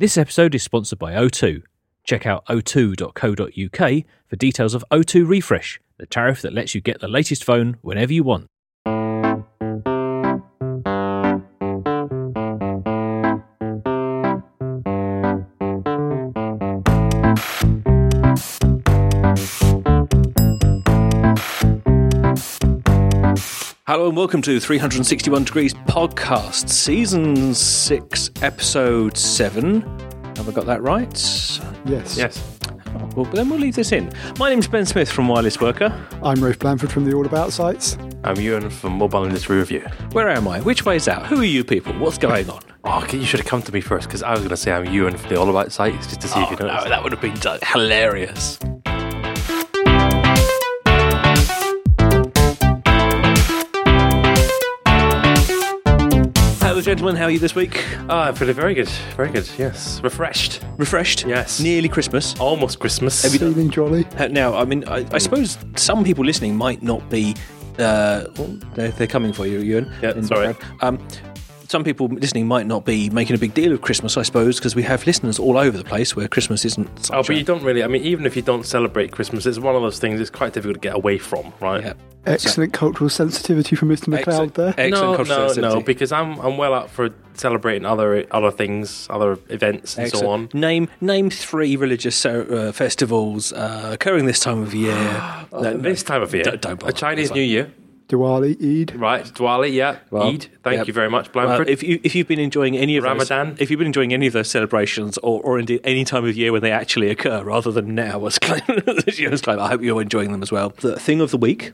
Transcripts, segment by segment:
This episode is sponsored by O2. Check out o2.co.uk for details of O2 Refresh, the tariff that lets you get the latest phone whenever you want. Hello and welcome to 361 Degrees Podcast, Season 6, Episode 7. Have I got that right? Yes. Yes. Oh, well, then we'll leave this in. My name's Ben Smith from Wireless Worker. I'm Rafe Blandford from the All About sites. I'm Ewan from Mobile Industry Review. Where am I? Which way's out? Who are you people? What's going on? Oh, you should have come to me first because I was going to say I'm Ewan from the All About Sites just to see if Oh, you know. no, that would have been done- hilarious. Gentlemen. How are you this week? Ah, I'm feeling very good. Very good. Yes. Refreshed. Refreshed? Yes. Nearly Christmas. Almost Christmas. Feeling jolly. Uh, Now, I mean, I, I suppose some people listening might not be. Uh, well, they're, they're coming for you, Ewan. Yeah, sorry. Um, some people listening might not be making a big deal of Christmas, I suppose, because we have listeners all over the place where Christmas isn't. Such Oh, but a- you don't really. I mean, even if you don't celebrate Christmas, it's one of those things. It's quite difficult to get away from, right? Yeah. Excellent cultural sensitivity from Mr. MacLeod Excellent. there. Excellent no, cultural no, sensitivity. no, because I'm I'm well up for celebrating other other things, other events, and so on. Name name three religious uh, festivals uh, occurring this time of year. No, no, This time of year, Don't- don't bother. a Chinese It's New Year, Diwali, Eid. right? Diwali, yeah. Well, Eid. Thank yep. you very much, Well, Blandford. if you if you've been enjoying any of Ramadan. those, if you've been enjoying any of those celebrations, or, or indeed any time of year when they actually occur, rather than now, as claim, as you claim, I hope you're enjoying them as well. The thing of the week.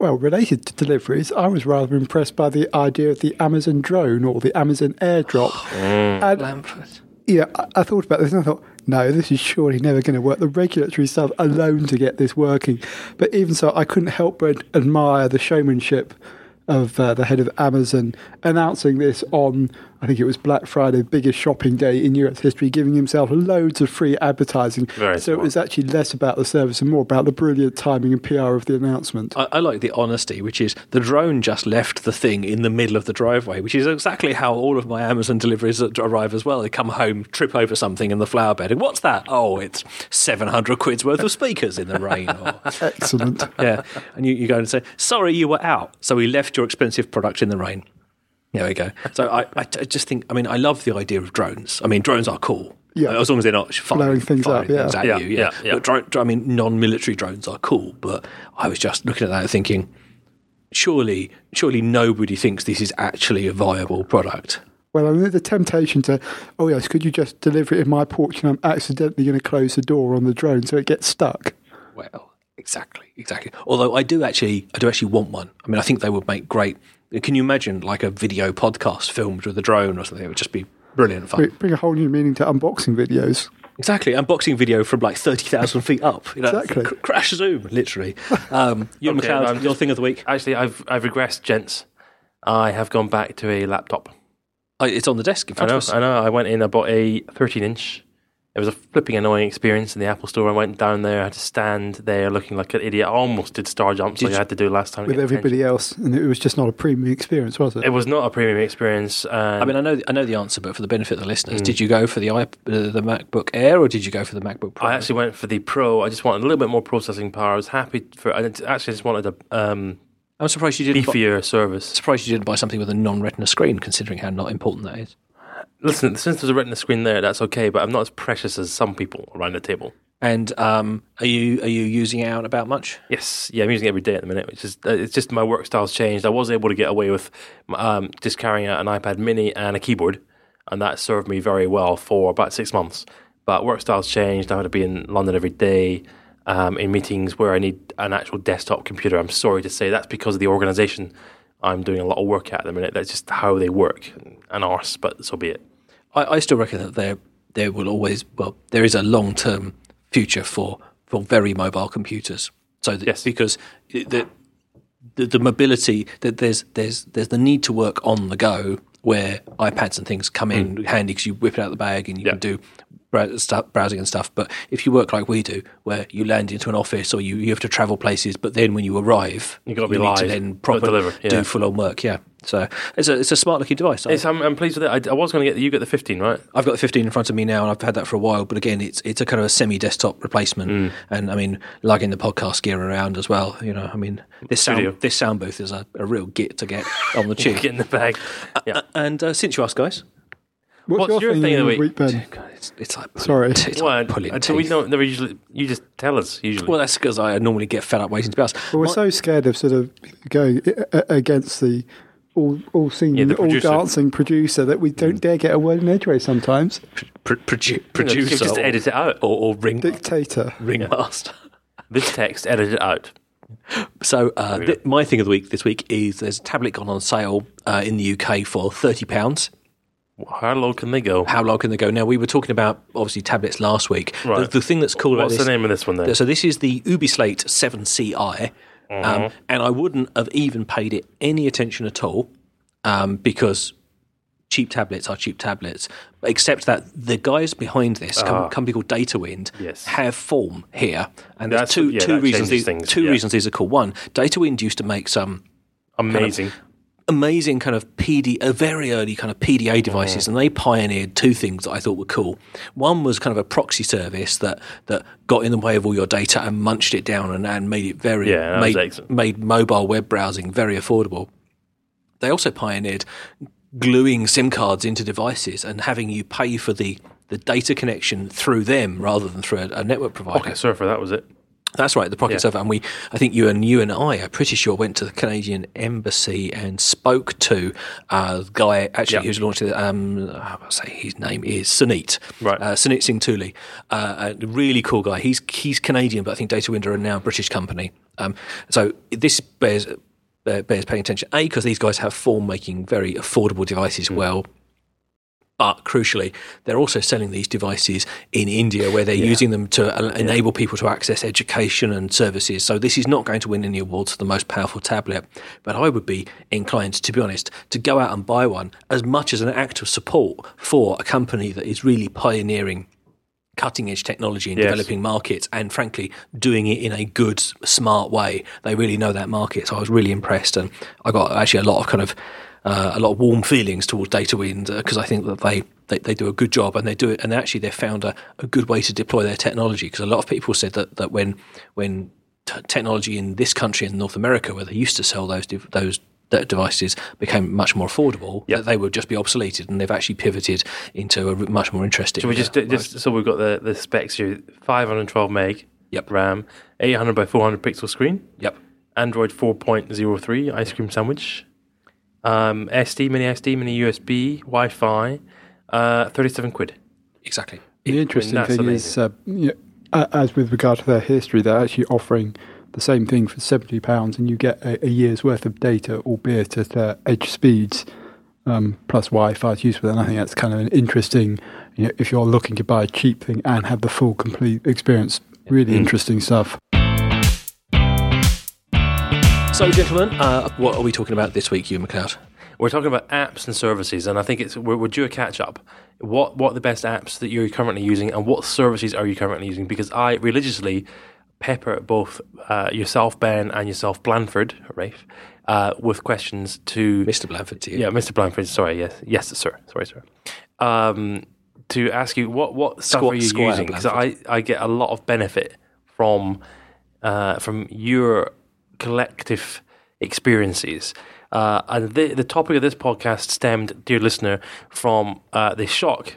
Well, related to deliveries, I was rather impressed by the idea of the Amazon drone or the Amazon airdrop. And Lamford. yeah, I, I thought about this and I thought, no, this is surely never going to work. The regulatory stuff alone to get this working. But even so, I couldn't help but admire the showmanship of uh, the head of Amazon announcing this on, I think it was Black Friday, biggest shopping day in Europe's history, giving himself loads of free advertising. Very so it was actually less about the service and more about the brilliant timing and PR of the announcement. I, I like the honesty, which is the drone just left the thing in the middle of the driveway, which is exactly how all of my Amazon deliveries arrive as well. They come home, trip over something in the flower bed, and what's that? Oh, it's seven hundred quid's worth of speakers in the rain. Or, oh. Excellent. yeah, and you, you go and say, "Sorry, you were out, so we left your expensive product in the rain." There we go. So I, I, I just think, I mean, I love the idea of drones. I mean, drones are cool. Yeah. as long as they're not firing, Blowing things firing up, yeah. things at Yeah, you. Yeah, yeah, yeah. But drone, I mean, non-military drones are cool. But I was just looking at that and thinking, surely, surely nobody thinks this is actually a viable product. Well, I mean, the temptation to, oh yes, could you just deliver it in my porch and I'm accidentally going to close the door on the drone so it gets stuck? Well, exactly, exactly. Although I do actually, I do actually want one. I mean, I think they would make great. Can you imagine like a video podcast filmed with a drone or something? It would just be brilliant fun. Bring- Bring a whole new meaning to unboxing videos. Exactly, unboxing video from like thirty thousand feet up. You know, Exactly. cr- crash zoom, literally. Um, you Okay, MacLeod, I'm your thing of the week. Actually, I've I've regressed, gents. I have gone back to a laptop. Oh, it's on the desk in I know, of us. I know. I went in. I bought a 13 inch. It was a flipping annoying experience in the Apple Store. I went down there. I had to stand there looking like an idiot. I almost did star jumps Did like you- I had to do last time. with get everybody else, and it was just not a premium experience, was it? It was not a premium experience. And I mean, I know, I know the answer, but for the benefit of the listeners, did you go for the iP- uh, the MacBook Air or did you go for the MacBook Pro? I actually went for the Pro. I just wanted a little bit more processing power. I was happy for. I actually just wanted a um, I'm surprised you didn't. Buy, beefier service. surprised you didn't buy something with a non-Retina screen, considering how not important that is. Listen, since there's a Retina screen there, that's okay. But I'm not as precious as some people around the table. And um, are you are you using it out about much? Yes, yeah, I'm using it every day at the minute, which is uh, it's just my work style's changed. I was able to get away with um, just carrying out an iPad Mini and a keyboard, and that served me very well for about six months. But work style's changed. I had to be in London every day um, in meetings where I need an actual desktop computer. I'm sorry to say that's because of the organisation I'm doing a lot of work at at the minute. That's just how they work, an arse, but so be it. I, I still reckon that there there will always well there is a long term future for for very mobile computers. So that, Yes. because the, the the mobility that there's there's there's the need to work on the go where iPads and things come in hmm. handy because you whip it out of the bag and you Yeah. can do browsing and stuff. But if you work like we do, where you land into an office or you, you have to travel places, but then when you arrive, You've got to be live, to then proper deliver, yeah. do full on work. Yeah, so it's a it's a smart looking device. I'm, I'm pleased with it. I, I was going to get you get the 15, right? I've got the 15 in front of me now, and I've had that for a while. But again, it's it's a kind of a semi-desktop replacement, Mm. and I mean, lugging the podcast gear around as well. You know, I mean, this Studio. sound this sound booth is a, a real git to get on the tube. Get in the bag. Yeah. and uh, since you asked, guys, What's, What's your thing of the week? Ben? God, it's, it's like Sorry. it's Well, like pulling uh, until we teeth. don't never usually. You just tell us usually. Well, that's because I normally get fed up waiting to hmm. be asked. Well, we're My- so scared of sort of going i- i- against the all all singing, yeah, the all dancing producer that we hmm. don't dare get a word in edgeways sometimes. pr- produ- You know, producer just or, edit it out. or, or ring Dictator. ringmaster. This text, edit it out. So uh, th- my thing of the week this week is there's a tablet gone on sale uh, in the UK for thirty pounds. How low can they go? How low can they go? Now we were talking about obviously tablets last week. The, Right. the thing that's cool What's about the name of this one then? so this is the Ubislate Seven CI, Mm-hmm. um, and I wouldn't have even paid it any attention at all um, because cheap tablets are cheap tablets. Except that the guys behind this, com- company called DataWind, Ah. Yes. have form here, and That's- there's two yeah, two reasons. These, things, two yeah. reasons these are cool. One, DataWind used to make some Amazing. Amazing kind of PD, uh, very early kind of PDA devices, and they pioneered two things that I thought were cool. One was kind of a proxy service that that got in the way of all your data and munched it down and, and made it very Yeah, made, made mobile web browsing very affordable. They also pioneered gluing SIM cards into devices and having you pay for the the data connection through them rather than through a, a network provider. Pocket Surfer, that was it. That's right, the Pocket Yeah. Surfer, and we, I think you and you and I, are pretty sure, went to the Canadian Embassy and spoke to uh, the guy actually Yeah. who's launched it. Um, I'll say his name is Sunit, Right. Uh, Sunit Singh Tuli, uh, a really cool guy. He's he's Canadian, but I think DataWind are now a British company. Um, so this bears bears paying attention. A because these guys have form making very affordable devices Hmm. well. But crucially, they're also selling these devices in India where they're using them to uh, enable people to access education and services. So this is not going to win any awards for the most powerful tablet. But I would be inclined, to be honest, to go out and buy one as much as an act of support for a company that is really pioneering cutting edge technology in Yes. developing markets and frankly doing it in a good smart way they really know that market so i was really impressed and i got actually a lot of kind of uh, a lot of warm feelings towards datawind because i think that they, they they do a good job and they do it and actually they've found a, a good way to deploy their technology. Because a lot of people said that that when when t- technology in this country in north america where they used to sell those dev- those de- devices became much more affordable that they would just be obsoleted and they've actually pivoted into a much more interesting Should we just, uh, just so we've got the, the specs here 512 meg Yep. RAM, 800 by 400 pixel screen, yep. Android 4.03 ice cream sandwich, um, SD, mini SD, mini USB, Wi Fi, uh, 37 quid. exactly The interesting that's thing is, uh, you know, as with regard to their history, they're actually offering the same thing for seventy pounds, and you get a, a year's worth of data, albeit at uh, edge speeds um, plus Wi-Fi is useful. And I think that's kind of an interesting. You know, if you're looking to buy a cheap thing and have the full complete experience, really interesting stuff. So, gentlemen, uh, what are we talking about this week, Hugh MacLeod? We're talking about apps and services, and I think it's we're, we're due a catch up. What what are the best apps that you're currently using, and what services are you currently using? Because I religiously pepper both uh, yourself, Ben, and yourself, Blandford, Rafe, uh, with questions to Mr. Blandford to you. yeah, Mr. Blandford. Sorry, yes, yes, sir. Sorry, sir. Um, to ask you what what stuff Squ- are you Squire using? Because I, I get a lot of benefit from uh, from your collective experiences. Uh, and the, the topic of this podcast stemmed, dear listener, from uh, the shock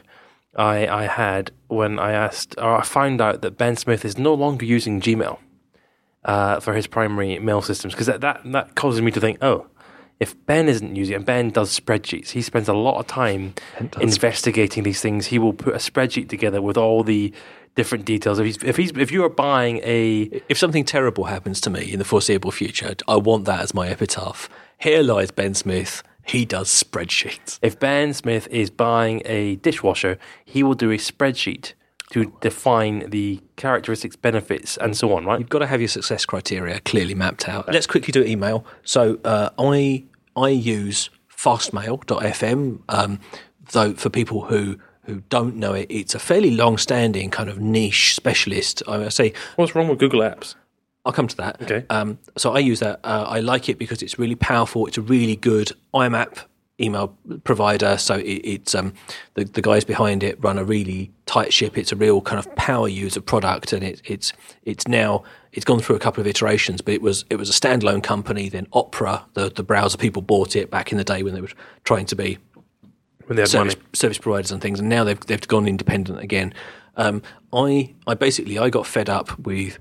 I, I had when I asked, or I found out that Ben Smith is no longer using Gmail uh, for his primary mail systems because that, that that causes me to think, oh, if Ben isn't using it, and Ben does spreadsheets, he spends a lot of time investigating these things. He will put a spreadsheet together with all the different details. If he's if he's if you are buying a If something terrible happens to me in the foreseeable future, I want that as my epitaph. Here lies Ben Smith. He does spreadsheets. if Ben Smith is buying a dishwasher, he will do a spreadsheet to define the characteristics, benefits, and so on. Right? You've got to have your success criteria clearly mapped out. Let's quickly do email. So uh, I I use fastmail.fm. Um, though for people who who don't know it, it's a fairly long-standing kind of niche specialist. I say What's wrong with Google Apps? I'll come to that. Okay. Um, so I use that. Uh, I like it because it's really powerful. It's a really good IMAP email provider. So it, it's um, the, the guys behind it run a really tight ship. It's a real kind of power user product, and it, it's it's now it's gone through a couple of iterations. But it was it was a standalone company. Then Opera, the the browser people bought it back in the day when they were trying to be When they had service, money. service providers and things, and now they've they've gone independent again. Um, I I basically I got fed up with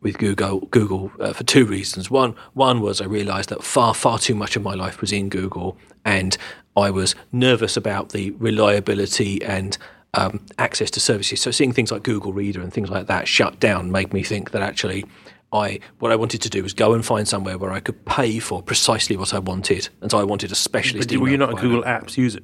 with Google Google uh, for two reasons. One one was I realised that far far too much of my life was in Google, and I was nervous about the reliability and um, access to services. So seeing things like Google Reader and things like that shut down made me think that actually. I what I wanted to do was go and find somewhere where I could pay for precisely what I wanted, and so I wanted a specialist. But were you not a. Google Apps user?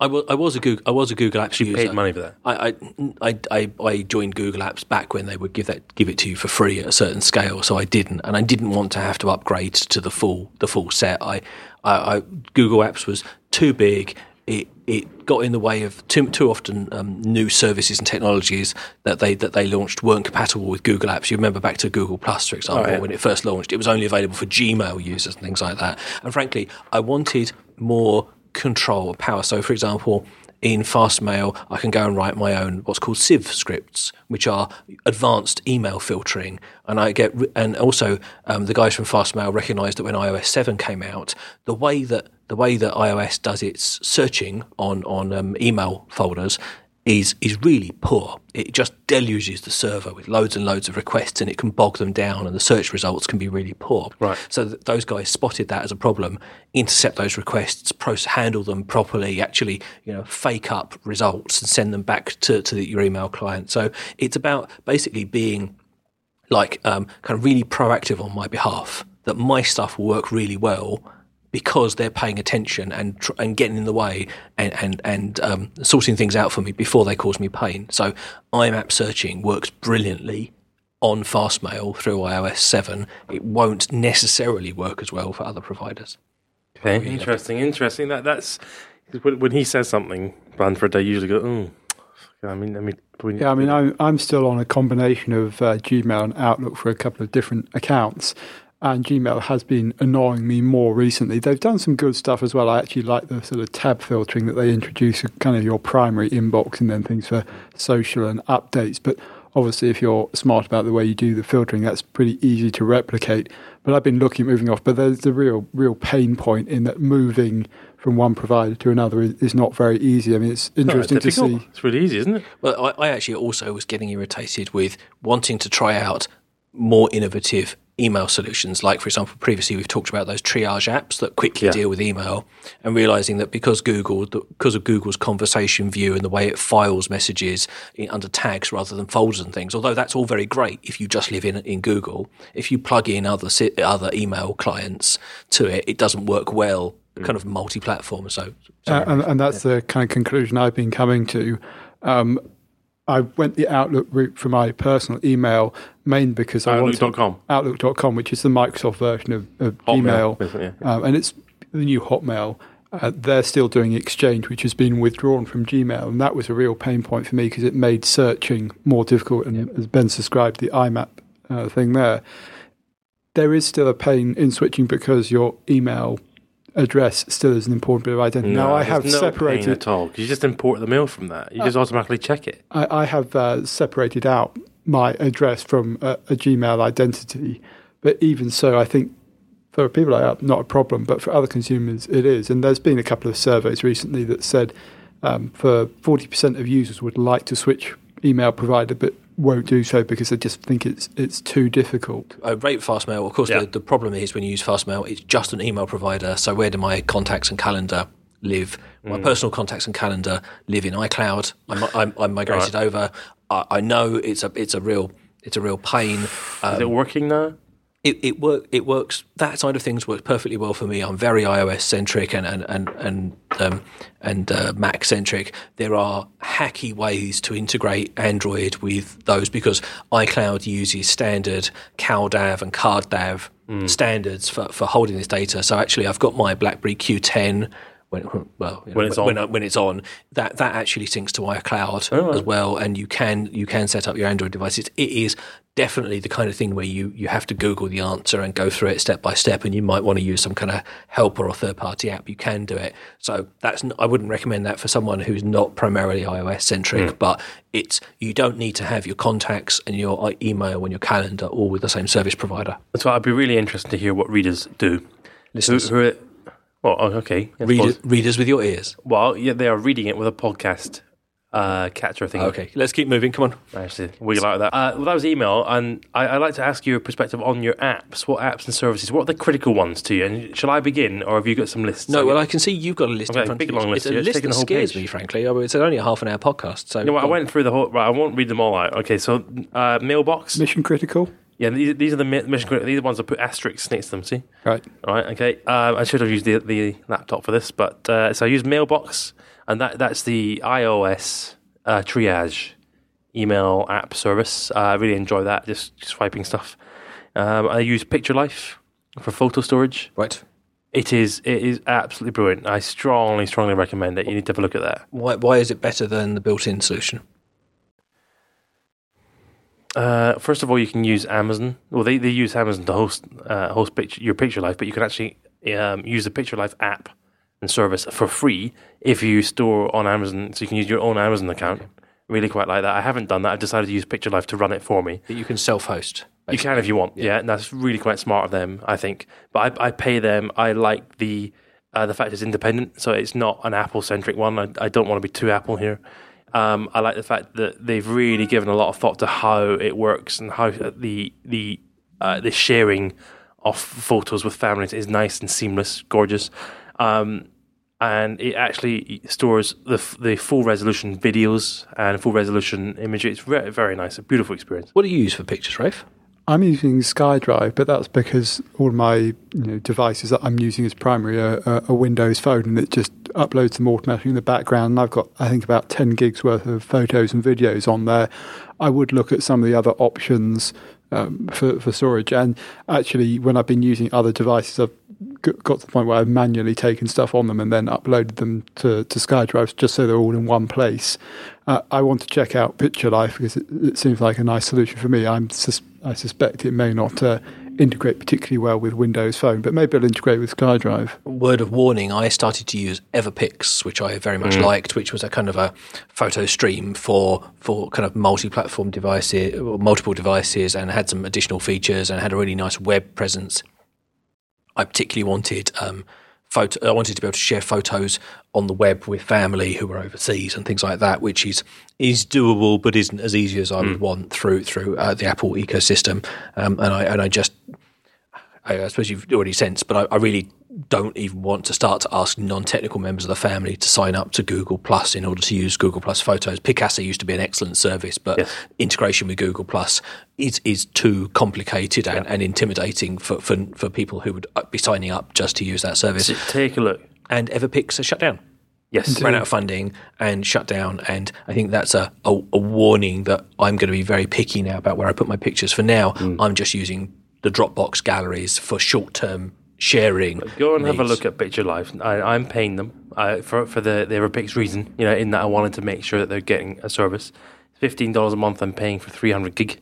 I was, I was a Google I was a Google Apps You user. paid money for that. I, I, I, I, joined Google Apps back when they would give that give it to you for free at a certain scale, so I didn't, and I didn't want to have to upgrade to the full the full set. I, I, I Google Apps was too big. It it got in the way of too too often um, new services and technologies that they that they launched weren't compatible with Google Apps. You remember back to Google Plus, for example, yeah. when it first launched, it was only available for Gmail users and things like that. And frankly, I wanted more control power. So, for example, in Fastmail, I can go and write my own what's called Sieve scripts, which are advanced email filtering. And I get, and also um, the guys from Fastmail recognised that when iOS seven came out, the way that the way that iOS does its searching on on um, email folders is is really poor. It just deluges the server with loads and loads of requests, and it can bog them down, and the search results can be really poor. Right. So th- those guys spotted that as a problem, intercept those requests, proce- handle them properly, actually, you know, fake up results and send them back to, to the, your email client. So it's about basically being like um, kind of really proactive on my behalf, that my stuff will work really well because they're paying attention and tr- and getting in the way and and and um, sorting things out for me before they cause me pain. So IMAP searching works brilliantly on Fastmail through iOS seven. It won't necessarily work as well for other providers. Okay, interesting, interesting. That that's when, when he says something, Blandford, I usually go, "Oh, I mean, I mean, Yeah, I mean, I'm, I'm still on a combination of uh, Gmail and Outlook for a couple of different accounts. And Gmail has been annoying me more recently. They've done some good stuff as well. I actually like the sort of tab filtering that they introduce, kind of your primary inbox and then things for social and updates. But obviously, if you're smart about the way you do the filtering, that's pretty easy to replicate. But I've been looking at moving off. But there's the real, real pain point in that moving from one provider to another is, is not very easy. I mean, it's No, interesting to see. It's really easy, isn't it? Well, I, I actually also was getting irritated with wanting to try out more innovative email solutions. Like, for example, previously we've talked about those triage apps that quickly Yeah. deal with email, and realizing that because Google, because of Google's conversation view and the way it files messages in, under tags rather than folders and things, although that's all very great if you just live in in Google, if you plug in other other email clients to it, it doesn't work well. Kind of multi-platform. So, Uh, and, and that's the kind of conclusion I've been coming to. Um, I went the Outlook route for my personal email, mainly because I wanted Outlook.com. Outlook.com, which is the Microsoft version of, of Hotmail, Gmail, isn't um, and it's the new Hotmail. Uh, they're still doing Exchange, which has been withdrawn from Gmail, and that was a real pain point for me because it made searching more difficult. And as Ben described, the IMAP uh, thing there, there is still a pain in switching because your email address still is an important bit of identity. now I have no separated. at all. You just import the mail from that. You just automatically check it. I, I have uh, separated out my address from a, a Gmail identity, but even so, I think for people like that, not a problem, but for other consumers, it is. And there's been a couple of surveys recently that said um, for 40% of users would like to switch email provider, but won't do so because they just think it's it's too difficult. I rate Fastmail. Of course, Yeah. the, the problem is when you use Fastmail, it's just an email provider. So where do my contacts and calendar live? My mm. personal contacts and calendar live in iCloud. I'm, I'm, I'm migrated over. I, I know it's a it's a real it's a real pain. Is it um, working now? It it work it works. That side of things works perfectly well for me. I'm very iOS centric and and and and um, and uh, Mac centric. There are hacky ways to integrate Android with those because iCloud uses standard CalDAV and CardDAV standards for for holding this data. So actually, I've got my BlackBerry Q10 when well you know, When it's on. when, when it's on that that actually syncs to iCloud Oh, as well, and you can you can set up your Android devices. It is definitely the kind of thing where you you have to Google the answer and go through it step by step, and you might want to use some kind of helper or third party app. You can do it. So that's n- I wouldn't recommend that for someone who's not primarily iOS centric, Hmm. but it's you don't need to have your contacts and your email and your calendar all with the same service provider. So I'd be really interested to hear what readers do. Who, who are, well, oh, okay. I Read, suppose- readers with your ears. Well, yeah, they are reading it with a podcast uh, catcher thing. Okay, let's keep moving. Come on. Actually, we like that. Uh, well, that was email, and I, I'd like to ask you a perspective on your apps. What apps and services? What are the critical ones to you? And shall I begin, or have you got some lists? No, well, I can see you've got a list Okay, in front big of you. long it's list a here. It's list taking that a whole scares page. me, frankly. I mean, It's only a half an hour podcast, so You know I went through the whole. Right, I won't read them all out. Okay, so uh, mailbox. Mission critical. Yeah, these, these are the mission. critical- These are the ones I put asterisks next to them. See. Right. All right. Okay. Um, I should have used the, the laptop for this, but uh, so I used Mailbox, and that that's the iOS uh, triage email app service. Uh, I really enjoy that. Just, just swiping stuff. Um, I use Picture Life for photo storage. right. It is it is absolutely brilliant. I strongly strongly recommend it. You need to have a look at that. Why, why is it better than the built-in solution? Uh, first of all, you can use Amazon. Well, they, they use Amazon to host uh, host picture, your Picture Life, but you can actually um, use the Picture Life app and service for free if you store on Amazon. So you can use your own Amazon account. Really quite like that. I haven't done that. I've decided to use Picture Life to run it for me. That you can self-host. You can if you want, yeah. and that's really quite smart of them, I think. But I, I pay them. I like the uh, the fact it's independent, so it's not an Apple centric one. I, I don't want to be too Apple here. Um, I like the fact that they've really given a lot of thought to how it works and how the the uh, the sharing of photos with families is nice and seamless, gorgeous. Um, and it actually stores the the full resolution videos and full resolution imagery. It's very very nice, a beautiful experience. What do you use for pictures, Rafe? I'm using SkyDrive, but that's because all my you know, devices that I'm using as primary are, a Windows phone, and it just uploads them automatically in the background. And I've got, I think, about 10 gigs worth of photos and videos on there. I would look at some of the other options um, for, for storage. And actually, when I've been using other devices, I've got to the point where I've manually taken stuff on them and then uploaded them to, to SkyDrive just so they're all in one place. Uh, I want to check out Picture Life because it, it seems like a nice solution for me. I'm sus- I suspect it may not uh, integrate particularly well with Windows Phone, but maybe it'll integrate with SkyDrive. Word of warning: I started to use Everpix, which I very much liked, which was a kind of a photo stream for for kind of multi-platform devices, or multiple devices, and had some additional features and had a really nice web presence. I particularly wanted um, photo. I wanted to be able to share photos on the web with family who were overseas and things like that, which is is doable, but isn't as easy as I would want through through uh, the Apple ecosystem. Um, and I and I just I, I suppose you've already sensed, but I, I really don't even want to start to ask non-technical members of the family to sign up to Google Plus in order to use Google Plus Photos. Picasa used to be an excellent service, but Yes. integration with Google Plus is is too complicated and, and intimidating for, for for people who would uh, be signing up just to use that service. So take a look. And Everpix has shut down Yes. ran out of funding and shut down. And I think that's a, a, a warning that I'm going to be very picky now about where I put my pictures. For now, mm. I'm just using the Dropbox galleries for short term sharing. Go and have a look at Picture Life. I, I'm paying them uh, for for the the Everpix reason. You know, in that I wanted to make sure that they're getting a service. Fifteen dollars a month. I'm paying for 300 gig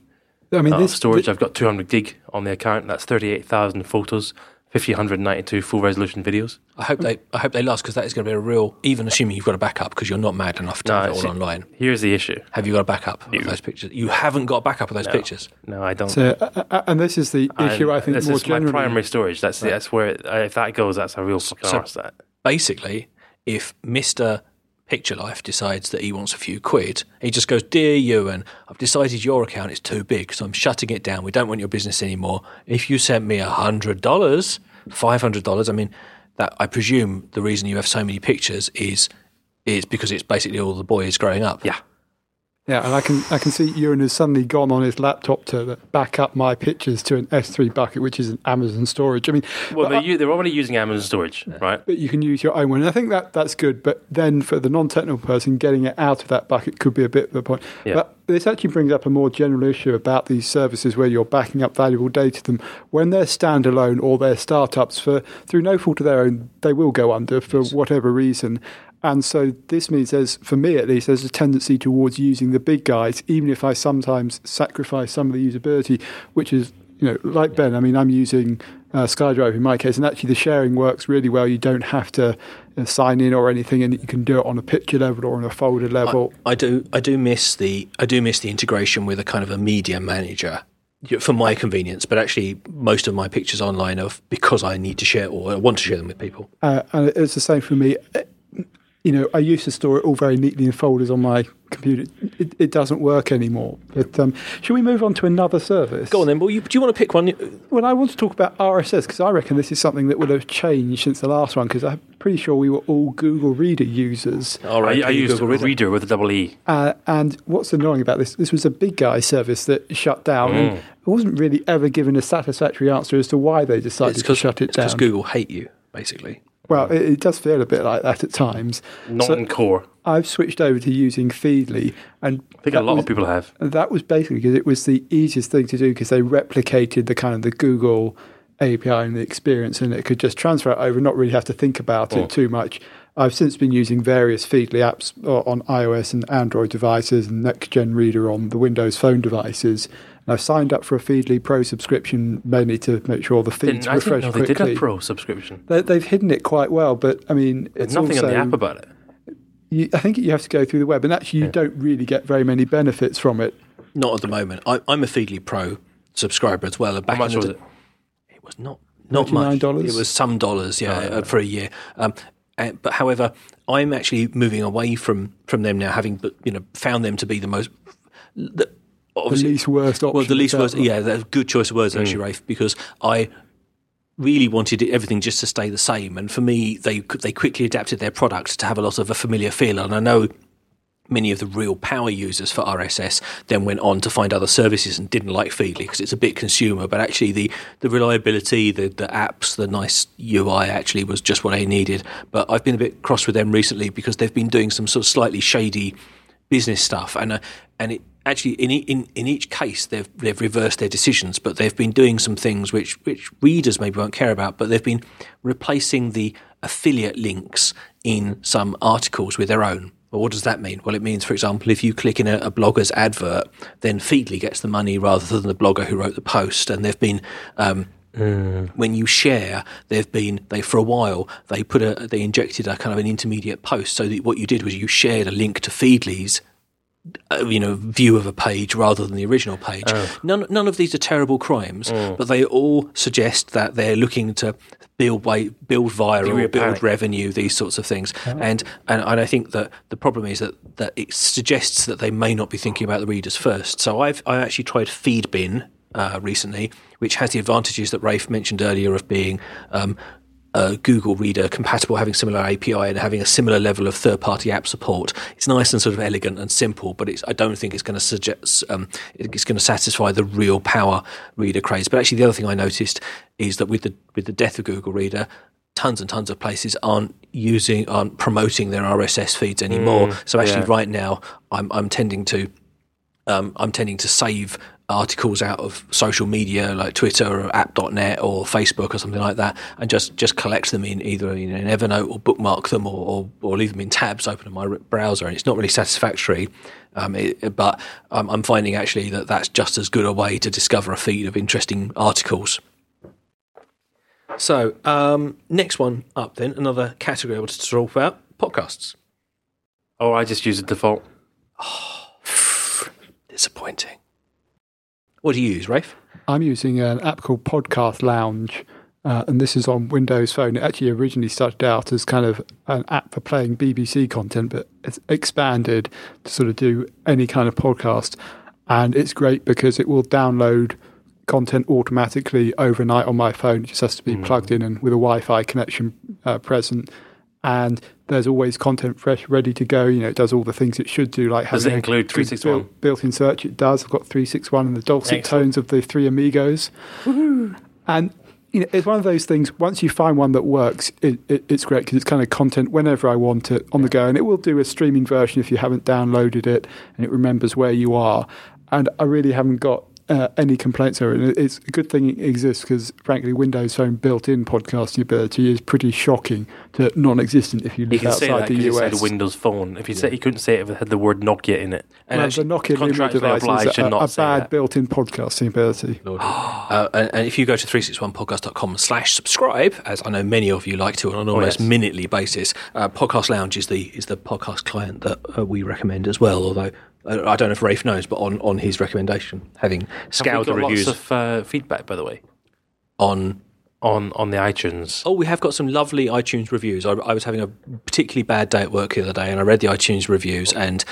I mean, uh, this storage. thi- I've got 200 gig on the account. That's 38,000 photos, 5,192 full resolution videos. I hope they I hope they last because that is going to be a real. Even assuming you've got a backup because you're not mad enough to No, have it all see- online. Here's the issue. Have you got a backup of those pictures? You haven't got a backup of those pictures. No, I don't. so, uh, uh, and this is the issue I think this more is my primary storage. That's that's where it, uh, if that goes, that's a real fucking so- That basically, if Mr. Picture Life decides that he wants a few quid, he just goes, Dear Ewan, I've decided your account is too big, so I'm shutting it down. We don't want your business anymore. If you sent me $100, $500, I mean, that I presume the reason you have so many pictures is is because it's basically all the boys growing up. yeah, Yeah, and I can I can see Ewan has suddenly gone on his laptop to back up my pictures to an S3 bucket, which is an Amazon storage. I mean, Well, they're, I- u- they're already using Amazon storage, right? but you can use your own one. And I think that that's good. But then for the non-technical person, getting it out of that bucket could be a bit of a point. Yeah. But this actually brings up a more general issue about these services where you're backing up valuable data to them when they're standalone or they're startups. For through no fault of their own, they will go under for whatever reason. And so this means there's, for me at least, there's a tendency towards using the big guys, even if I sometimes sacrifice some of the usability, which is, you know, like Ben. I mean, I'm using uh, SkyDrive in my case, and actually the sharing works really well. You don't have to uh, sign in or anything, and you can do it on a picture level or on a folder level. I do I do miss the I do miss the integration with a kind of a media manager for my convenience. But actually, most of my pictures online are because I need to share or I want to share them with people. Uh, and it's the same for me. You know, I used to store it all very neatly in folders on my computer. It, it doesn't work anymore. But um, should we move on to another service? Go on then. Well, you, do you want to pick one? Well, I want to talk about RSS because I reckon this is something that would have changed since the last one because I'm pretty sure we were all Google Reader users. All right, I, I used Google Reader. Reader with a double E. Uh, and what's annoying about this, this was a big guy service that shut down. And I wasn't really ever given a satisfactory answer as to why they decided to shut it down. because. Google hate you, basically. Well, it, it does feel a bit like that at times. Not So in core. I've switched over to using Feedly, and I think a lot was- of people have. That was basically because it was the easiest thing to do because they replicated the kind of the Google API and the experience, and it could just transfer it over, not really have to think about it too much. I've since been using various Feedly apps uh, on iOS and Android devices, and Next Gen Reader on the Windows Phone devices. And I've signed up for a Feedly Pro subscription mainly to make sure the feeds Didn't, I didn't refresh know they did a pro subscription. They, they've hidden it quite well, but I mean, There's it's nothing also, on the app about it. you, I think you have to go through the web, and actually, you don't really get very many benefits from it. Not at the moment. I, I'm a Feedly Pro subscriber as well. and How much was it? It was not not much. $99? It was some dollars, yeah, uh, for a year. Um, uh, but however, I'm actually moving away from from them now, having you know found them to be the most the, The least worst option. well the least worst. Yeah, that's a good choice of words actually, mm. Rafe, because I really wanted everything just to stay the same. And for me, they they quickly adapted their product to have a lot of a familiar feel. And I know many of the real power users for RSS then went on to find other services and didn't like Feedly because it's a bit consumer. But actually, the the reliability, the the apps, the nice UI actually was just what I needed. But I've been a bit cross with them recently because they've been doing some sort of slightly shady business stuff, and uh, and it actually in, in in each case they've they've reversed their decisions, but they've been doing some things which which readers maybe won't care about, but they've been replacing the affiliate links in some articles with their own. Well, what does that mean? Well, it means, for example, if you click in a, a blogger's advert, then Feedly gets the money rather than the blogger who wrote the post. And they've been um, when you share, they've been they for a while they put a they injected a kind of an intermediate post so that what you did was you shared a link to Feedly's uh, you know view of a page rather than the original page. None none of these are terrible crimes, but they all suggest that they're looking to build way, build viral, build panic. revenue, these sorts of things. And, and and I think that the problem is that that it suggests that they may not be thinking about the readers first. So I've I actually tried Feedbin uh, recently, which has the advantages that Rafe mentioned earlier of being um, uh, Google Reader compatible, having similar API and having a similar level of third-party app support. It's nice and sort of elegant and simple, but it's, I don't think it's going to suggest um, it's going to satisfy the real power reader craze. But actually, the other thing I noticed is that with the with the death of Google Reader, tons and tons of places aren't using aren't promoting their RSS feeds anymore. so actually, yeah. right now, I'm I'm tending to um, I'm tending to save articles out of social media like Twitter or app.net or Facebook or something like that and just, just collect them in either in an Evernote or bookmark them or, or, or leave them in tabs open in my browser. And it's not really satisfactory. Um, it, but um, I'm finding actually that that's just as good a way to discover a feed of interesting articles. So, um, next one up then, another category I wanted to talk about podcasts. Oh, I just use the default. Disappointing. What do you use, Rafe? I'm using an app called Podcast Lounge, uh, and this is on Windows Phone. It actually originally started out as kind of an app for playing BBC content, but it's expanded to sort of do any kind of podcast. And it's great because it will download content automatically overnight on my phone. It just has to be plugged in and with a Wi Fi connection uh, present. And there's always content fresh, ready to go. You know, it does all the things it should do. Like Does having it a include 361? built- Built-in search, it does. I've got three six one and the dulcet Excellent. tones of the three amigos. And you know, it's one of those things. Once you find one that works, it, it, it's great because it's kind of content whenever I want it on the go, and it will do a streaming version if you haven't downloaded it, and it remembers where you are. And I really haven't got uh, any complaints over it. And It's a good thing it exists because, frankly, Windows Phone built-in podcasting ability is pretty shocking to non-existent if you You live can say that outside the you US. said Windows Phone. If you said you couldn't say it if it had the word Nokia in it. And well, actually, the Nokia Lumia contractually device obliged is to a, a bad that. built-in podcasting ability. uh, and, and if you go to 361podcast.com slash subscribe, as I know many of you like to on an almost yes. minutely basis, uh, Podcast Lounge is the is the podcast client that uh, we recommend as well. Although I don't know if Rafe knows, but on, on his recommendation, having scoured the got reviews lots of uh, feedback, by the way, on on on the iTunes. Oh, we have got some lovely iTunes reviews. I, I was having a particularly bad day at work the other day, and I read the iTunes reviews, and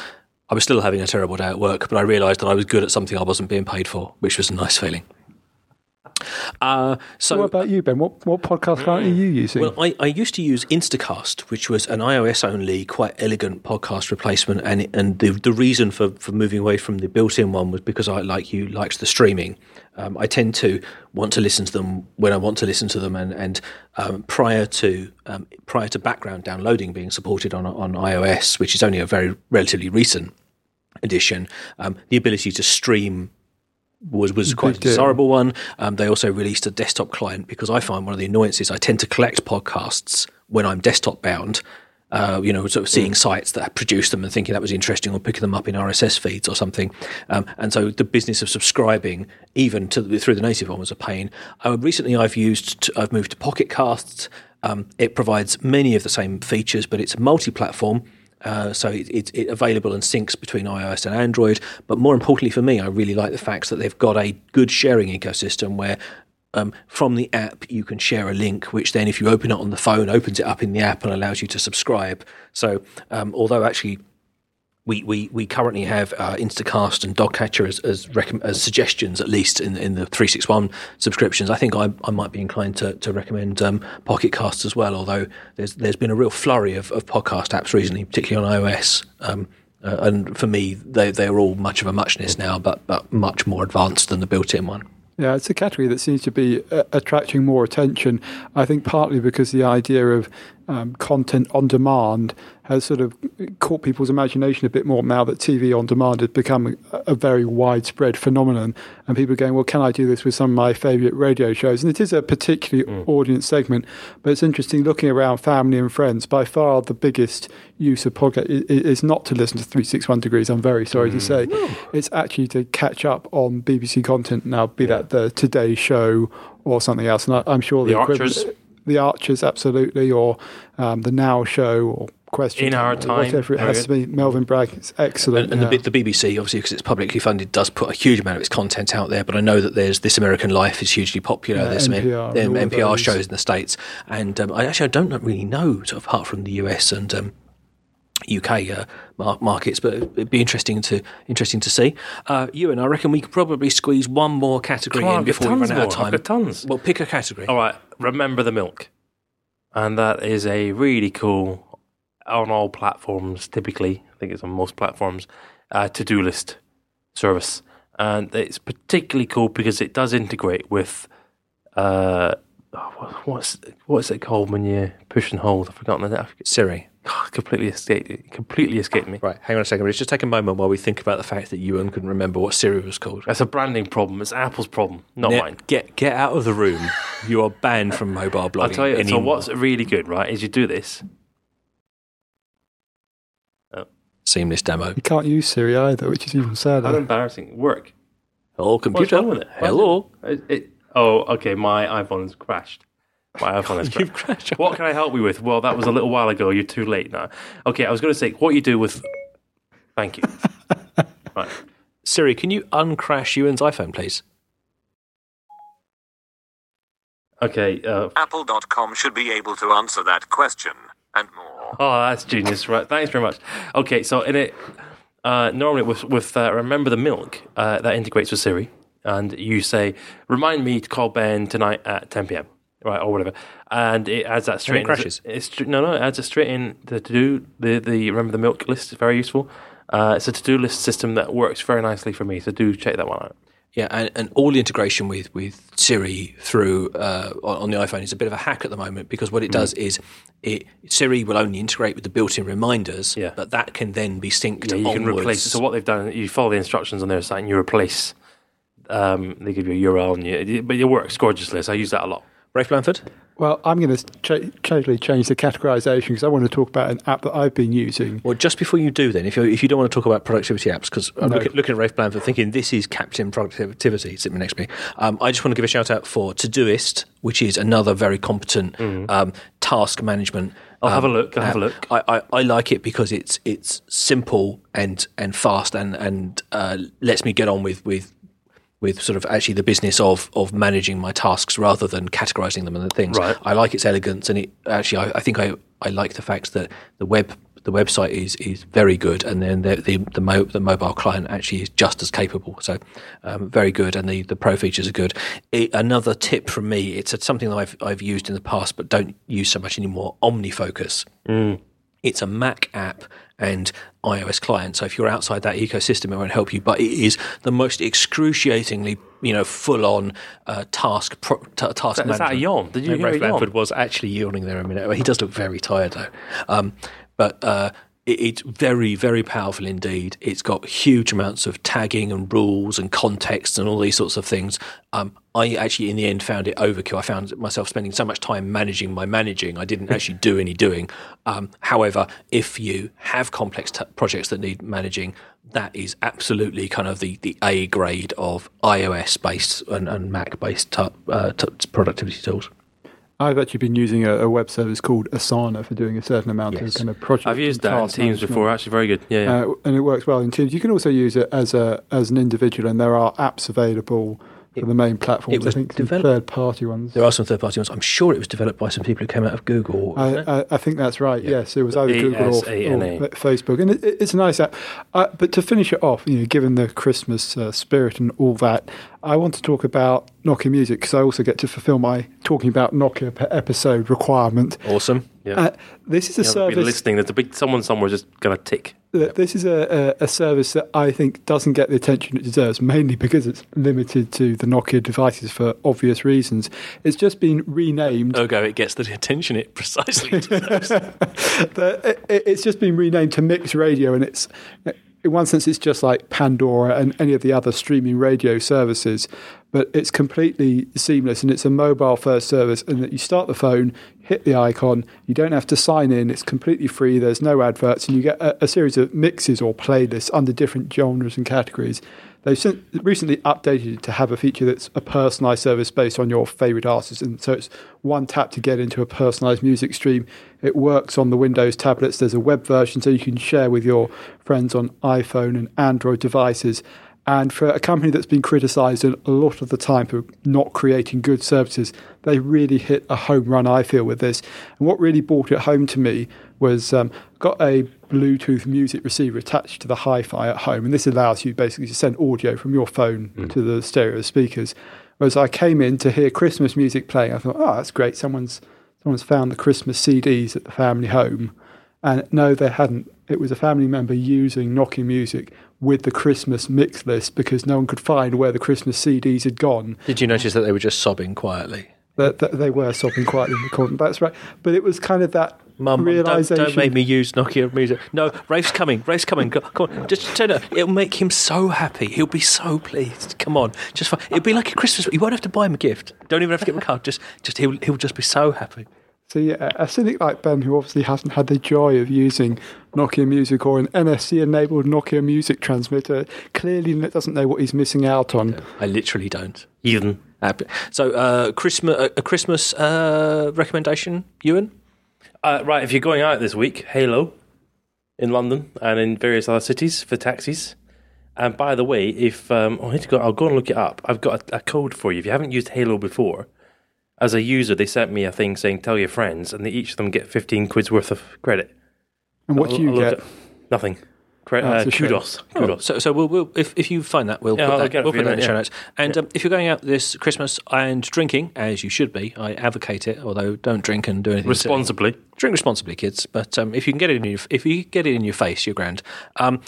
I was still having a terrible day at work. But I realised that I was good at something I wasn't being paid for, which was a nice feeling. Uh, so, what about you, Ben? What what podcast client are you using? well, I, I used to use Instacast, which was an iOS only, quite elegant podcast replacement, and and the the reason for, for moving away from the built-in one was because I like you liked the streaming. Um, I tend to want to listen to them when I want to listen to them, and and um, prior to um, prior to background downloading being supported on on iOS, which is only a very relatively recent addition, um, the ability to stream was was quite a desirable one. Um, they also released a desktop client because I find one of the annoyances I tend to collect podcasts when I'm desktop bound. Uh, you know, sort of seeing sites that produce them and thinking that was interesting, or picking them up in RSS feeds or something. Um, and so the business of subscribing, even to the, through the native one, was a pain. Uh, recently, I've used, I've moved to Pocket Casts. Um, it provides many of the same features, but it's multi-platform. Uh, so it, it's it available and syncs between iOS and Android. But more importantly for me, I really like the fact that they've got a good sharing ecosystem where um, from the app you can share a link, which then if you open it on the phone, opens it up in the app and allows you to subscribe. So um, although actually we, we, we currently have uh, Instacast and Dogcatcher as as, recomm as suggestions, at least in in the three six one subscriptions. I think I, I might be inclined to, to recommend um, Pocket Casts as well. Although there's there's been a real flurry of, of podcast apps recently, particularly on iOS. Um, uh, and for me, they they're all much of a muchness now, but but much more advanced than the built-in one. Yeah, it's a category that seems to be uh, attracting more attention. I think partly because the idea of um, content on demand has sort of caught people's imagination a bit more now that TV on demand has become a, a very widespread phenomenon. And people are going, well, can I do this with some of my favourite radio shows? And it is a particularly audience segment. But it's interesting looking around family and friends. By far, the biggest use of podcast is not to listen to 361 Degrees, I'm very sorry to say. It's actually to catch up on BBC content now, be that the Today Show or something else. And I, I'm sure The equivalent- Archers. The Archers, absolutely, or um, the Now Show or Question In Our Time, whatever it has to be. Melvin Bragg, it's excellent. And, and yeah. the, the BBC, obviously, because it's publicly funded, does put a huge amount of its content out there. But I know that there's This American Life is hugely popular. Yeah, there's some NPR, M- all NPR shows in the States. And um, I actually I don't really know, sort of, apart from the US and um, UK uh, mar- markets, but it'd be interesting to interesting to see. Uh, Ewan, I reckon we could probably squeeze one more category on, in before we run out of time. I've tons. Well, pick a category. All right, remember the milk, and that is a really cool on all platforms. Typically, I think it's on most platforms. Uh, to do list service, and it's particularly cool because it does integrate with. Uh, what's what's it called when you push and hold? I've forgotten the name. Siri. God, completely escaped. Completely escaped me. Right, hang on a second. Let's just take a moment while we think about the fact that Ewan couldn't remember what Siri was called. That's a branding problem. It's Apple's problem, not Ne- mine. Get get out of the room. you are banned from mobile blogging. I'll tell you. So what's really good, right? Is you do this. Oh. seamless demo? you can't use Siri either, which is even sadder. How embarrassing. Work. Hello, What's computer. wrong with it? Why Hello. It, it, oh, okay. My iPhone has crashed. My iPhone has crashed. You've crashed. What can I help you with? Well, that was a little while ago. You're too late now. Okay, I was going to say what you do with. Thank you. right. Siri, can you uncrash Ewan's iPhone, please? Okay. Uh, Apple.com should be able to answer that question and more. oh, that's genius. Right. Thanks very much. Okay, so in it, uh, normally with with uh, remember the milk uh, that integrates with Siri, and you say, "Remind me to call Ben tonight at 10 p.m." right, or whatever, and it adds that straight. it in. crashes? It's, it's no, no, it adds it straight in the to do the the remember the milk list is very useful. Uh, it's a to do list system that works very nicely for me. So do check that one out. Yeah, and, and all the integration with, with Siri through uh, on, the iPhone is a bit of a hack at the moment because what it does is it Siri will only integrate with the built-in reminders, Yeah. but that can then be synced Yeah, you can replace. So what they've done, you follow the instructions on their site and you replace. Um, they give you a URL, and you, but it works gorgeously. So I use that a lot. Rafe Blandford? Well, I'm going to ch- totally change the categorization because I want to talk about an app that I've been using. Well, just before you do, then, if you if you don't want to talk about productivity apps, because I'm No. looking, looking at Rafe Blandford thinking this is Captain Productivity sitting next to me, um, I just want to give a shout out for Todoist, which is another very competent um, task management. I'll have um, a look, I'll have a look. I, I, I like it because it's it's simple and and fast and and uh, lets me get on with with with sort of actually the business of of managing my tasks rather than categorizing them and the things. Right. I like its elegance, and it actually I, I think I, I like the fact that the web the website is is very good, and then the the the, mo- the mobile client actually is just as capable. So um, very good, and the, the pro features are good. It, another tip from me, it's a, something that I've I've used in the past, but don't use so much anymore. OmniFocus. It's a Mac app and iOS client. So if you're outside that ecosystem, it won't help you. But it is the most excruciatingly, you know, full-on uh, task pro, t- task that- is that a management. yawn? Did you No, hear a Rafe yawn? Blandford was actually yawning there a minute. He does look very tired though. Um, but uh, it, it's very, very powerful indeed. It's got huge amounts of tagging and rules and context and all these sorts of things. Um, I actually, in the end, found it overkill. I found myself spending so much time managing my managing. I didn't actually do any doing. Um, however, if you have complex t- projects that need managing, that is absolutely kind of the, the A grade of iOS based and, and Mac based t- uh, t- productivity tools. I've actually been using a, a web service called Asana for doing a certain amount Yes. of kind of project. I've used that in Teams management. before. Actually, very good. Yeah, yeah. Uh, and it works well in Teams. You can also use it as a as an individual, and there are apps available for the main platforms. it was I think developed- third party ones. There are some third party ones. I'm sure it was developed by some people who came out of Google. I, I, I think that's right. Yes, it was either Google or, or Facebook, and it, it's a nice app. Uh, but to finish it off, you know, given the Christmas uh, spirit and all that, I want to talk about Nokia Music because I also get to fulfil my talking about Nokia per episode requirement. awesome. yeah. Uh, this is a You haven't been service. listening. There's a big someone somewhere just going to tick. This is a, a, a service that I think doesn't get the attention it deserves, mainly because it's limited to the Nokia devices for obvious reasons. It's just been renamed. Ergo, it gets the attention it precisely deserves. the, it, it's just been renamed to Mix Radio, and it's in one sense it's just like Pandora and any of the other streaming radio services, but it's completely seamless and it's a mobile first service. And that you start the phone, hit the icon, you don't have to sign in. It's completely free. There's no adverts, and you get a, a series of mixes or playlists under different genres and categories. They've recently updated it to have a feature that's a personalised service based on your favourite artists, and so it's one tap to get into a personalised music stream. It works on the Windows tablets. There's a web version, so you can share with your friends on iPhone and Android devices. And for a company that's been criticised a lot of the time for not creating good services, they really hit a home run, I feel, with this. And what really brought it home to me was um, got a Bluetooth music receiver attached to the hi-fi at home, and this allows you basically to send audio from your phone to the stereo speakers. Whereas I came in to hear Christmas music playing, I thought, oh, that's great. Someone's someone's found the Christmas CDs at the family home, and no, they hadn't. It was a family member using Nokia Music with the Christmas mix list because no one could find where the Christmas CDs had gone. Did you notice that they were just sobbing quietly? That, that they were sobbing quietly in the corner. That's right. But it was kind of that Mum, Mum, don't, realization. don't make me use Nokia music. No, Rafe's coming. Rafe's coming. Come on, just turn it. Up. It'll make him so happy. He'll be so pleased. Come on, just fi- it'll be like a Christmas. You won't have to buy him a gift. Don't even have to get him a card. Just, just he'll he'll just be so happy. So yeah, a cynic like Ben, who obviously hasn't had the joy of using Nokia Music or an NFC-enabled Nokia Music transmitter, clearly doesn't know what he's missing out on. I literally don't. Even So, uh, Christmas, a, a Christmas uh, recommendation, Ewan. uh, right. If you're going out this week, Hailo in London and in various other cities for taxis. And by the way, if um, I need to go, I'll go and look it up. I've got a, a code for you. If you haven't used Hailo before, as a user, they sent me a thing saying tell your friends, and they, each of them get 15 quid's worth of credit. And what I'll- do you I'll get? Nothing. Cre- That's uh, a kudos. Oh, Kudos. so, so we'll, we'll if, if you find that, we'll Yeah, put I'll that, we'll put you that in the show yeah. notes. And um, if you're going out this Christmas and drinking, as you should be, I advocate it. Although don't drink and do anything silly. Responsibly. Drink responsibly, kids. But um, if you can get it in your if you get it in your face, you're grand. Um,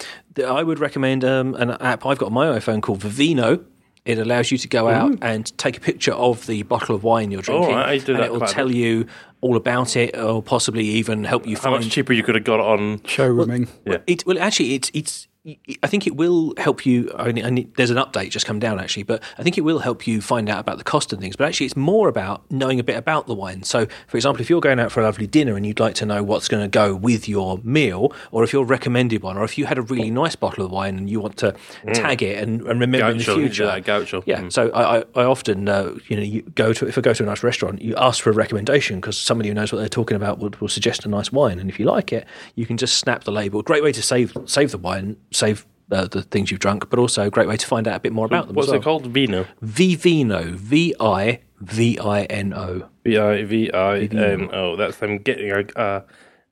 I would recommend um, an app I've got on my iPhone called Vivino. It allows you to go out mm. and take a picture of the bottle of wine you're oh, drinking, right, I do and it will quite a tell bit. you all about it, or possibly even help you How find much cheaper you could have got it on? Showrooming. Yeah. it well, actually, it's it's. I think it will help you. I mean, I need- there's an update just come down actually, but I think it will help you find out about the cost and things. But actually, it's more about knowing a bit about the wine. So, for example, if you're going out for a lovely dinner and you'd like to know what's going to go with your meal, or if you're recommended one, or if you had a really nice bottle of wine and you want to tag it and, and remember in the Gaucho, you do future, that, gaucho. yeah. Mm. So I, I, I often, uh, you know, you go to if I go to a nice restaurant, you ask for a recommendation because somebody who knows what they're talking about will, will suggest a nice wine, and if you like it, you can just snap the label. Great way to save save the wine, save uh, the things you've drunk, but also a great way to find out a bit more about them. What's as well. it called? Vino. Vivino, V I V I N O. V I V I N O. That's I'm getting a, uh,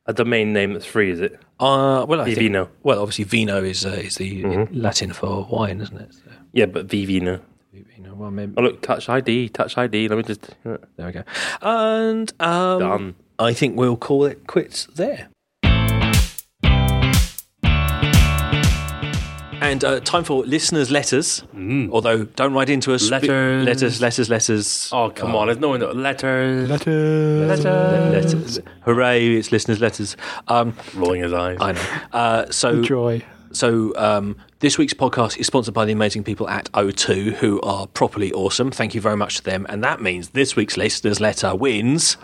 a domain name that's free, is it? Uh, well, I think, well, obviously, vino is uh, is the Latin for wine, isn't it? So, Yeah, but Vivino. Vivino. Well, maybe, Oh, look, touch ID, touch ID. Let me just. there we go. And um, Done. I think we'll call it quits there. And uh, time for listeners' letters. Although, don't write into us. Letters. letters, letters, letters. Oh, come on. There's no one that. Letters. Letter. letters. Hooray! It's listeners' letters. Um, Rolling his eyes. I know. Uh, so, Joy. so um, this week's podcast is sponsored by the amazing people at O2, who are properly awesome. Thank you very much to them. And that means this week's listeners' letter wins.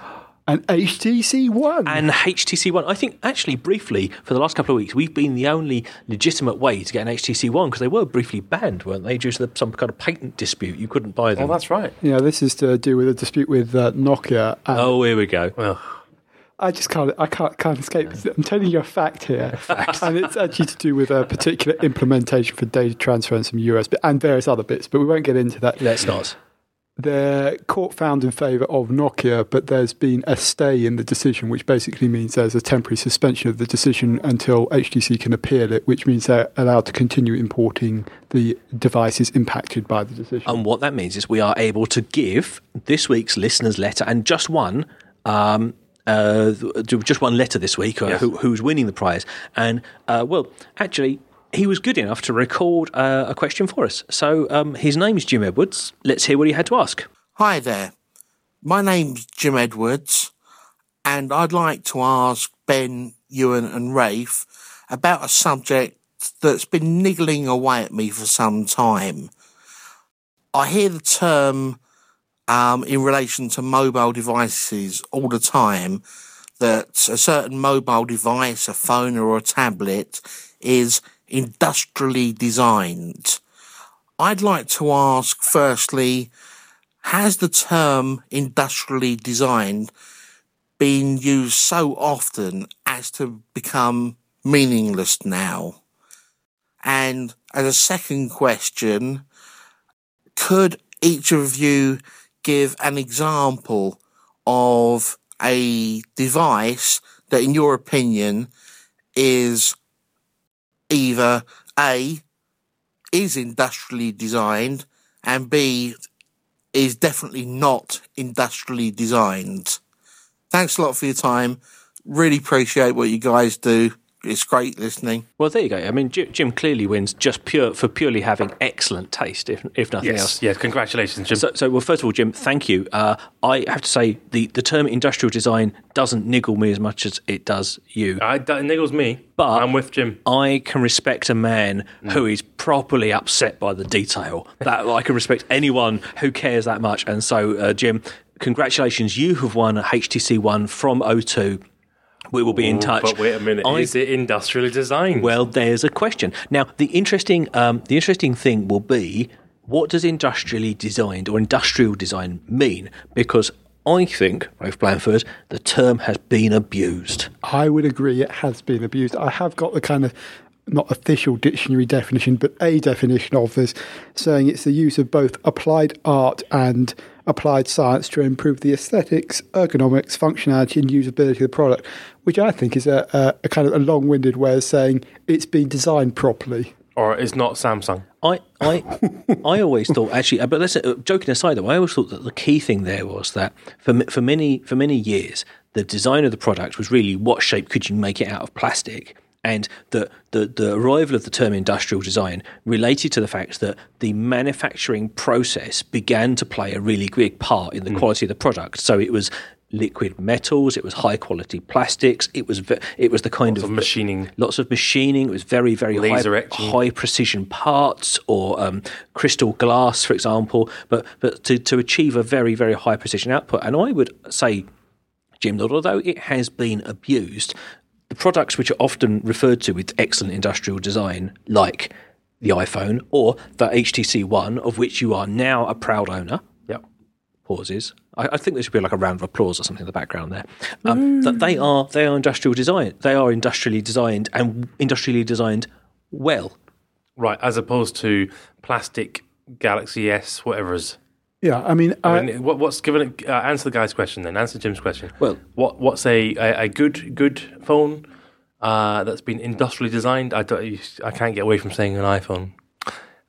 And HTC One. and HTC One. I think actually briefly for the last couple of weeks we've been the only legitimate way to get an HTC One because they were briefly banned, weren't they, due to the, some kind of patent dispute? You couldn't buy them. Oh, that's right. yeah, this is to do with a dispute with uh, Nokia. And Oh, here we go. Well, I just can't. I can't can't escape. this. I'm telling you a fact here, Fact. and it's actually to do with a particular implementation for data transfer and some USB and various other bits. But we won't get into that. Let's not. The court found in favour of Nokia, but there's been a stay in the decision, which basically means there's a temporary suspension of the decision until HTC can appeal it, which means they're allowed to continue importing the devices impacted by the decision. And what that means is we are able to give this week's listeners' letter and just one. Um, uh, just one letter this week, uh, who, who's winning the prize. And, uh, well, actually, he was good enough to record uh, a question for us. So um, his name is Jim Edwards. Let's hear what he had to ask. Hi there. My name's Jim Edwards, and I'd like to ask Ben, Ewan, and Rafe about a subject that's been niggling away at me for some time. I hear the term um, in relation to mobile devices all the time that a certain mobile device, a phone or a tablet, is industrially designed. I'd like to ask firstly, has the term industrially designed been used so often as to become meaningless now? And as a second question, could each of you give an example of a device that, in your opinion, is either A, is industrially designed, and B, is definitely not industrially designed. Thanks a lot for your time. Really appreciate what you guys do. It's great listening. Well, there you go. I mean, Jim, Jim clearly wins just pure for purely having excellent taste, if, if nothing yes. else. Yes, congratulations, Jim. So, so, well, first of all, Jim, thank you. Uh, I have to say, the, the term industrial design doesn't niggle me as much as it does you. I, that niggles me, But- I'm with Jim. I can respect a man who is properly upset by the detail. That I can respect anyone who cares that much. And so, uh, Jim, congratulations! You have won a HTC One from O2. We will be in touch. But wait a minute, I- is it industrially designed? well, there's a question. Now, the interesting, um, the interesting thing will be what does industrially designed or industrial design mean? Because I think, Rafe Blandford, the term has been abused. I would agree it has been abused. I have got the kind of not official dictionary definition, but a definition of this, saying it's the use of both applied art and applied science to improve the aesthetics, ergonomics, functionality, and usability of the product, which I think is a, a, a kind of a long winded way of saying it's been designed properly. Or it's not Samsung. I, I, I always thought actually, but let's uh, joking aside though, I always thought that the key thing there was that for for many for many years, the design of the product was really what shape could you make it out of plastic, and the the, the arrival of the term industrial design related to the fact that the manufacturing process began to play a really big part in the quality of the product. So it was liquid metals, it was high quality plastics, it was it was the kind Lots of machining. lots of machining. It was very, very Laser high, high precision parts or um, crystal glass, for example. But but to, to achieve a very, very high precision output, and I would say, Jim, that although it has been abused, the products which are often referred to with excellent industrial design, like the iPhone or the HTC One, of which you are now a proud owner, Yep. pauses. I, I think there should be like a round of applause or something in the background there. Um, That they are they are industrial design. They are industrially designed and industrially designed well. Right, as opposed to plastic Galaxy S, whatever's. Yeah, I mean, I, I mean, what, what's given? Uh, answer the guy's question then. Answer Jim's question. Well- what what's a, a, a good good phone uh, that's been industrially designed? I don't, I can't get away from saying an iPhone.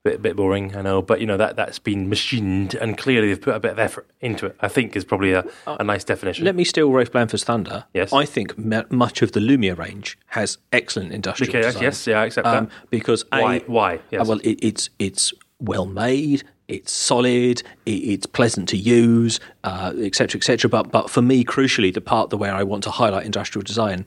Bit bit boring, I know, but you know that that's been machined and clearly they've put a bit of effort into it. I think is probably a, a nice definition. Let me steal Rafe Blandford's thunder. Yes. I think m- much of the Lumia range has excellent industrial Okay, yes, design. yes, yeah, I accept Um, that. because a, Why? Why? Uh, well, it, it's it's well made. It's solid. It, it's pleasant to use, uh, et cetera, et cetera. But but for me, crucially, the part the where I want to highlight industrial design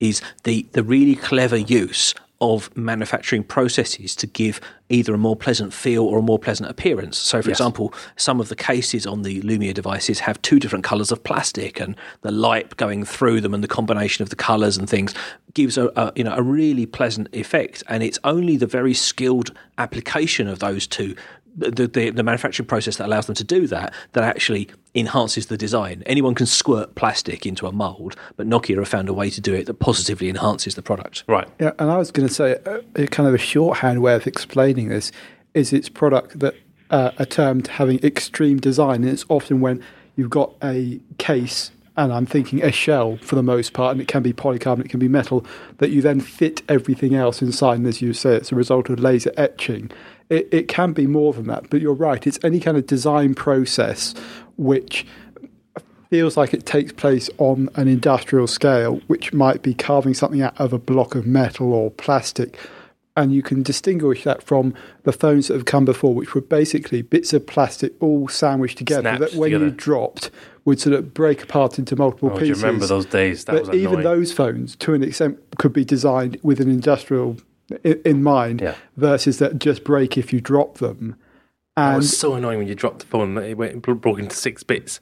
is the the really clever use of manufacturing processes to give either a more pleasant feel or a more pleasant appearance. So, for example, some of the cases on the Lumia devices have two different colours of plastic, and the light going through them and the combination of the colours and things gives a, a you know a really pleasant effect. And it's only the very skilled application of those two. The, the, the manufacturing process that allows them to do that that actually enhances the design. Anyone can squirt plastic into a mold, but Nokia have found a way to do it that positively enhances the product. right. Yeah, and I was going to say a, a kind of a shorthand way of explaining this is its product that uh, are termed having extreme design, and it's often when you've got a case. And I'm thinking a shell for the most part, and it can be polycarbonate, it can be metal, that you then fit everything else inside. And as you say, it's a result of laser etching. It, it can be more than that, but you're right. It's any kind of design process which feels like it takes place on an industrial scale, which might be carving something out of a block of metal or plastic. And you can distinguish that from the phones that have come before, which were basically bits of plastic all sandwiched together Snapped that when you dropped would sort of break apart into multiple Oh, do you pieces. remember those days? That but was annoying. even those phones, to an extent, could be designed with an industrial in, in mind Yeah. versus that just break if you drop them. It was so annoying when you dropped the phone. It went it broke into six bits.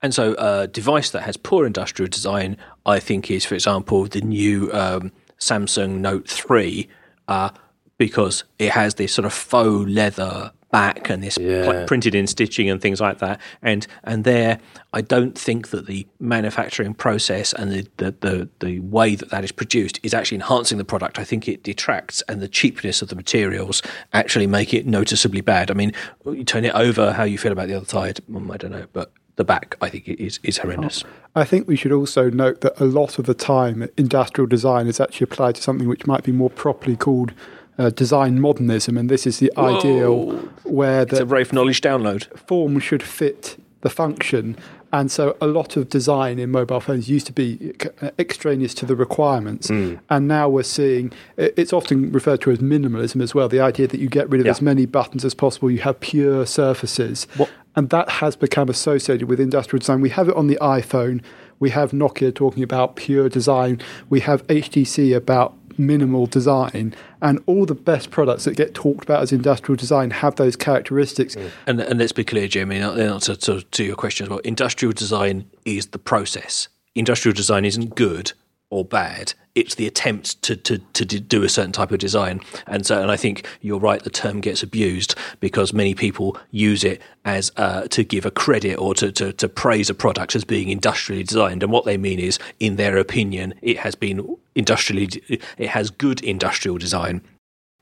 And so, a device that has poor industrial design, I think, is, for example, the new um, Samsung Note 3, uh, because it has this sort of faux leather back and this pl- printed in stitching and things like that. And and there, I don't think that the manufacturing process and the, the, the, the way that that is produced is actually enhancing the product. I think it detracts, and the cheapness of the materials actually make it noticeably bad. I mean, you turn it over, how you feel about the other side, mm, I don't know, but the back, I think, is is horrendous. I think we should also note that a lot of the time, industrial design is actually applied to something which might be more properly called uh, design modernism, and this is the ideal where It's a the Rafe knowledge download. form should fit the function. And so, a lot of design in mobile phones used to be uh, extraneous to the requirements, and now we're seeing it's often referred to as minimalism as well. The idea that you get rid of Yeah. as many buttons as possible, you have pure surfaces, and that has become associated with industrial design. We have it on the iPhone. We have Nokia talking about pure design. We have HTC about minimal design, and all the best products that get talked about as industrial design have those characteristics. Mm. And, and let's be clear, Jimmy, in answer to, to your question as well. Industrial design is the process. Industrial design isn't good or bad. It's the attempt to, to, to do a certain type of design. And so, and I think you're right, the term gets abused because many people use it as uh, to give a credit or to, to, to praise a product as being industrially designed. And what they mean is, in their opinion, it has been industrially, it has good industrial design.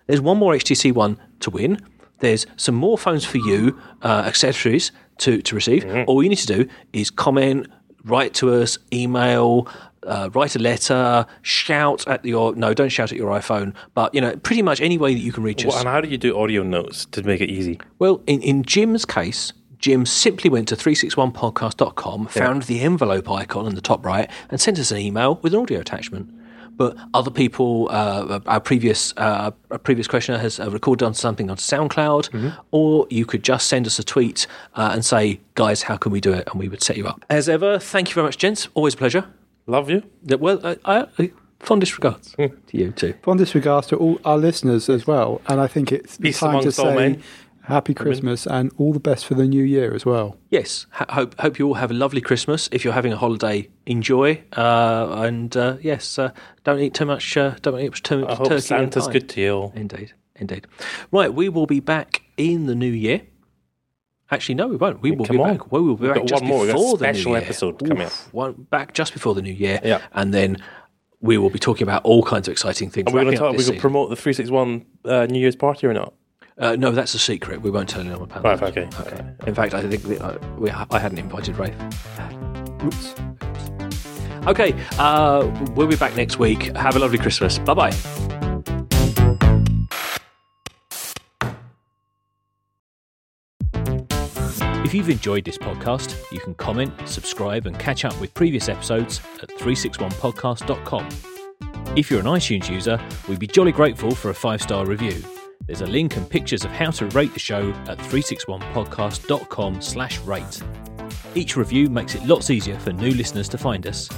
There's one more HTC one to win. There's some more phones for you, uh, accessories to, to receive. Mm-hmm. All you need to do is comment, write to us, email, uh, write a letter, shout at your no, don't shout at your iPhone, but you know, pretty much any way that you can reach us. And how do you do audio notes to make it easy? Well, in, in Jim's case, Jim simply went to 361podcast.com, found the envelope icon in the top right, and sent us an email with an audio attachment. But other people, uh, our previous uh, our previous questioner has uh, recorded on something on SoundCloud, or you could just send us a tweet uh, and say, "Guys, how can we do it?" and we would set you up. As ever, thank you very much, gents. Always a pleasure. Love you. Yeah, Well, I, I, I fondest regards to you too. Fondest regards to all our listeners as well. And I think it's the Peace time to say men. happy Christmas and all the best for the new year as well. Yes, ho- hope hope you all have a lovely Christmas. If you're having a holiday, enjoy. Uh, and uh, yes, uh, don't eat too much. Uh, don't eat too much I hope turkey. and Santa's pie. good to you all. Indeed, indeed. Right, we will be back in the new year. Actually, no, we won't. We will Come be on. back. We will be We've back got just one more. We've got a before the new special year. episode coming up. One back just before the new year. Yeah. and then we will be talking about all kinds of exciting things. Are we going wrapping to up talk? We this could season. promote the three six one uh, New Year's party or not? Uh, no, that's a secret. We won't tell anyone about Right. that. Okay. okay. In fact, I think we, uh, we, I hadn't invited Rafe. Oops. Okay, uh, we'll be back next week. Have a lovely Christmas. Bye bye. If you've enjoyed this podcast, you can comment, subscribe, and catch up with previous episodes at 361podcast.com. If you're an iTunes user, we'd be jolly grateful for a five star review. There's a link and pictures of how to rate the show at 361podcast.com slash rate. Each review makes it lots easier for new listeners to find us.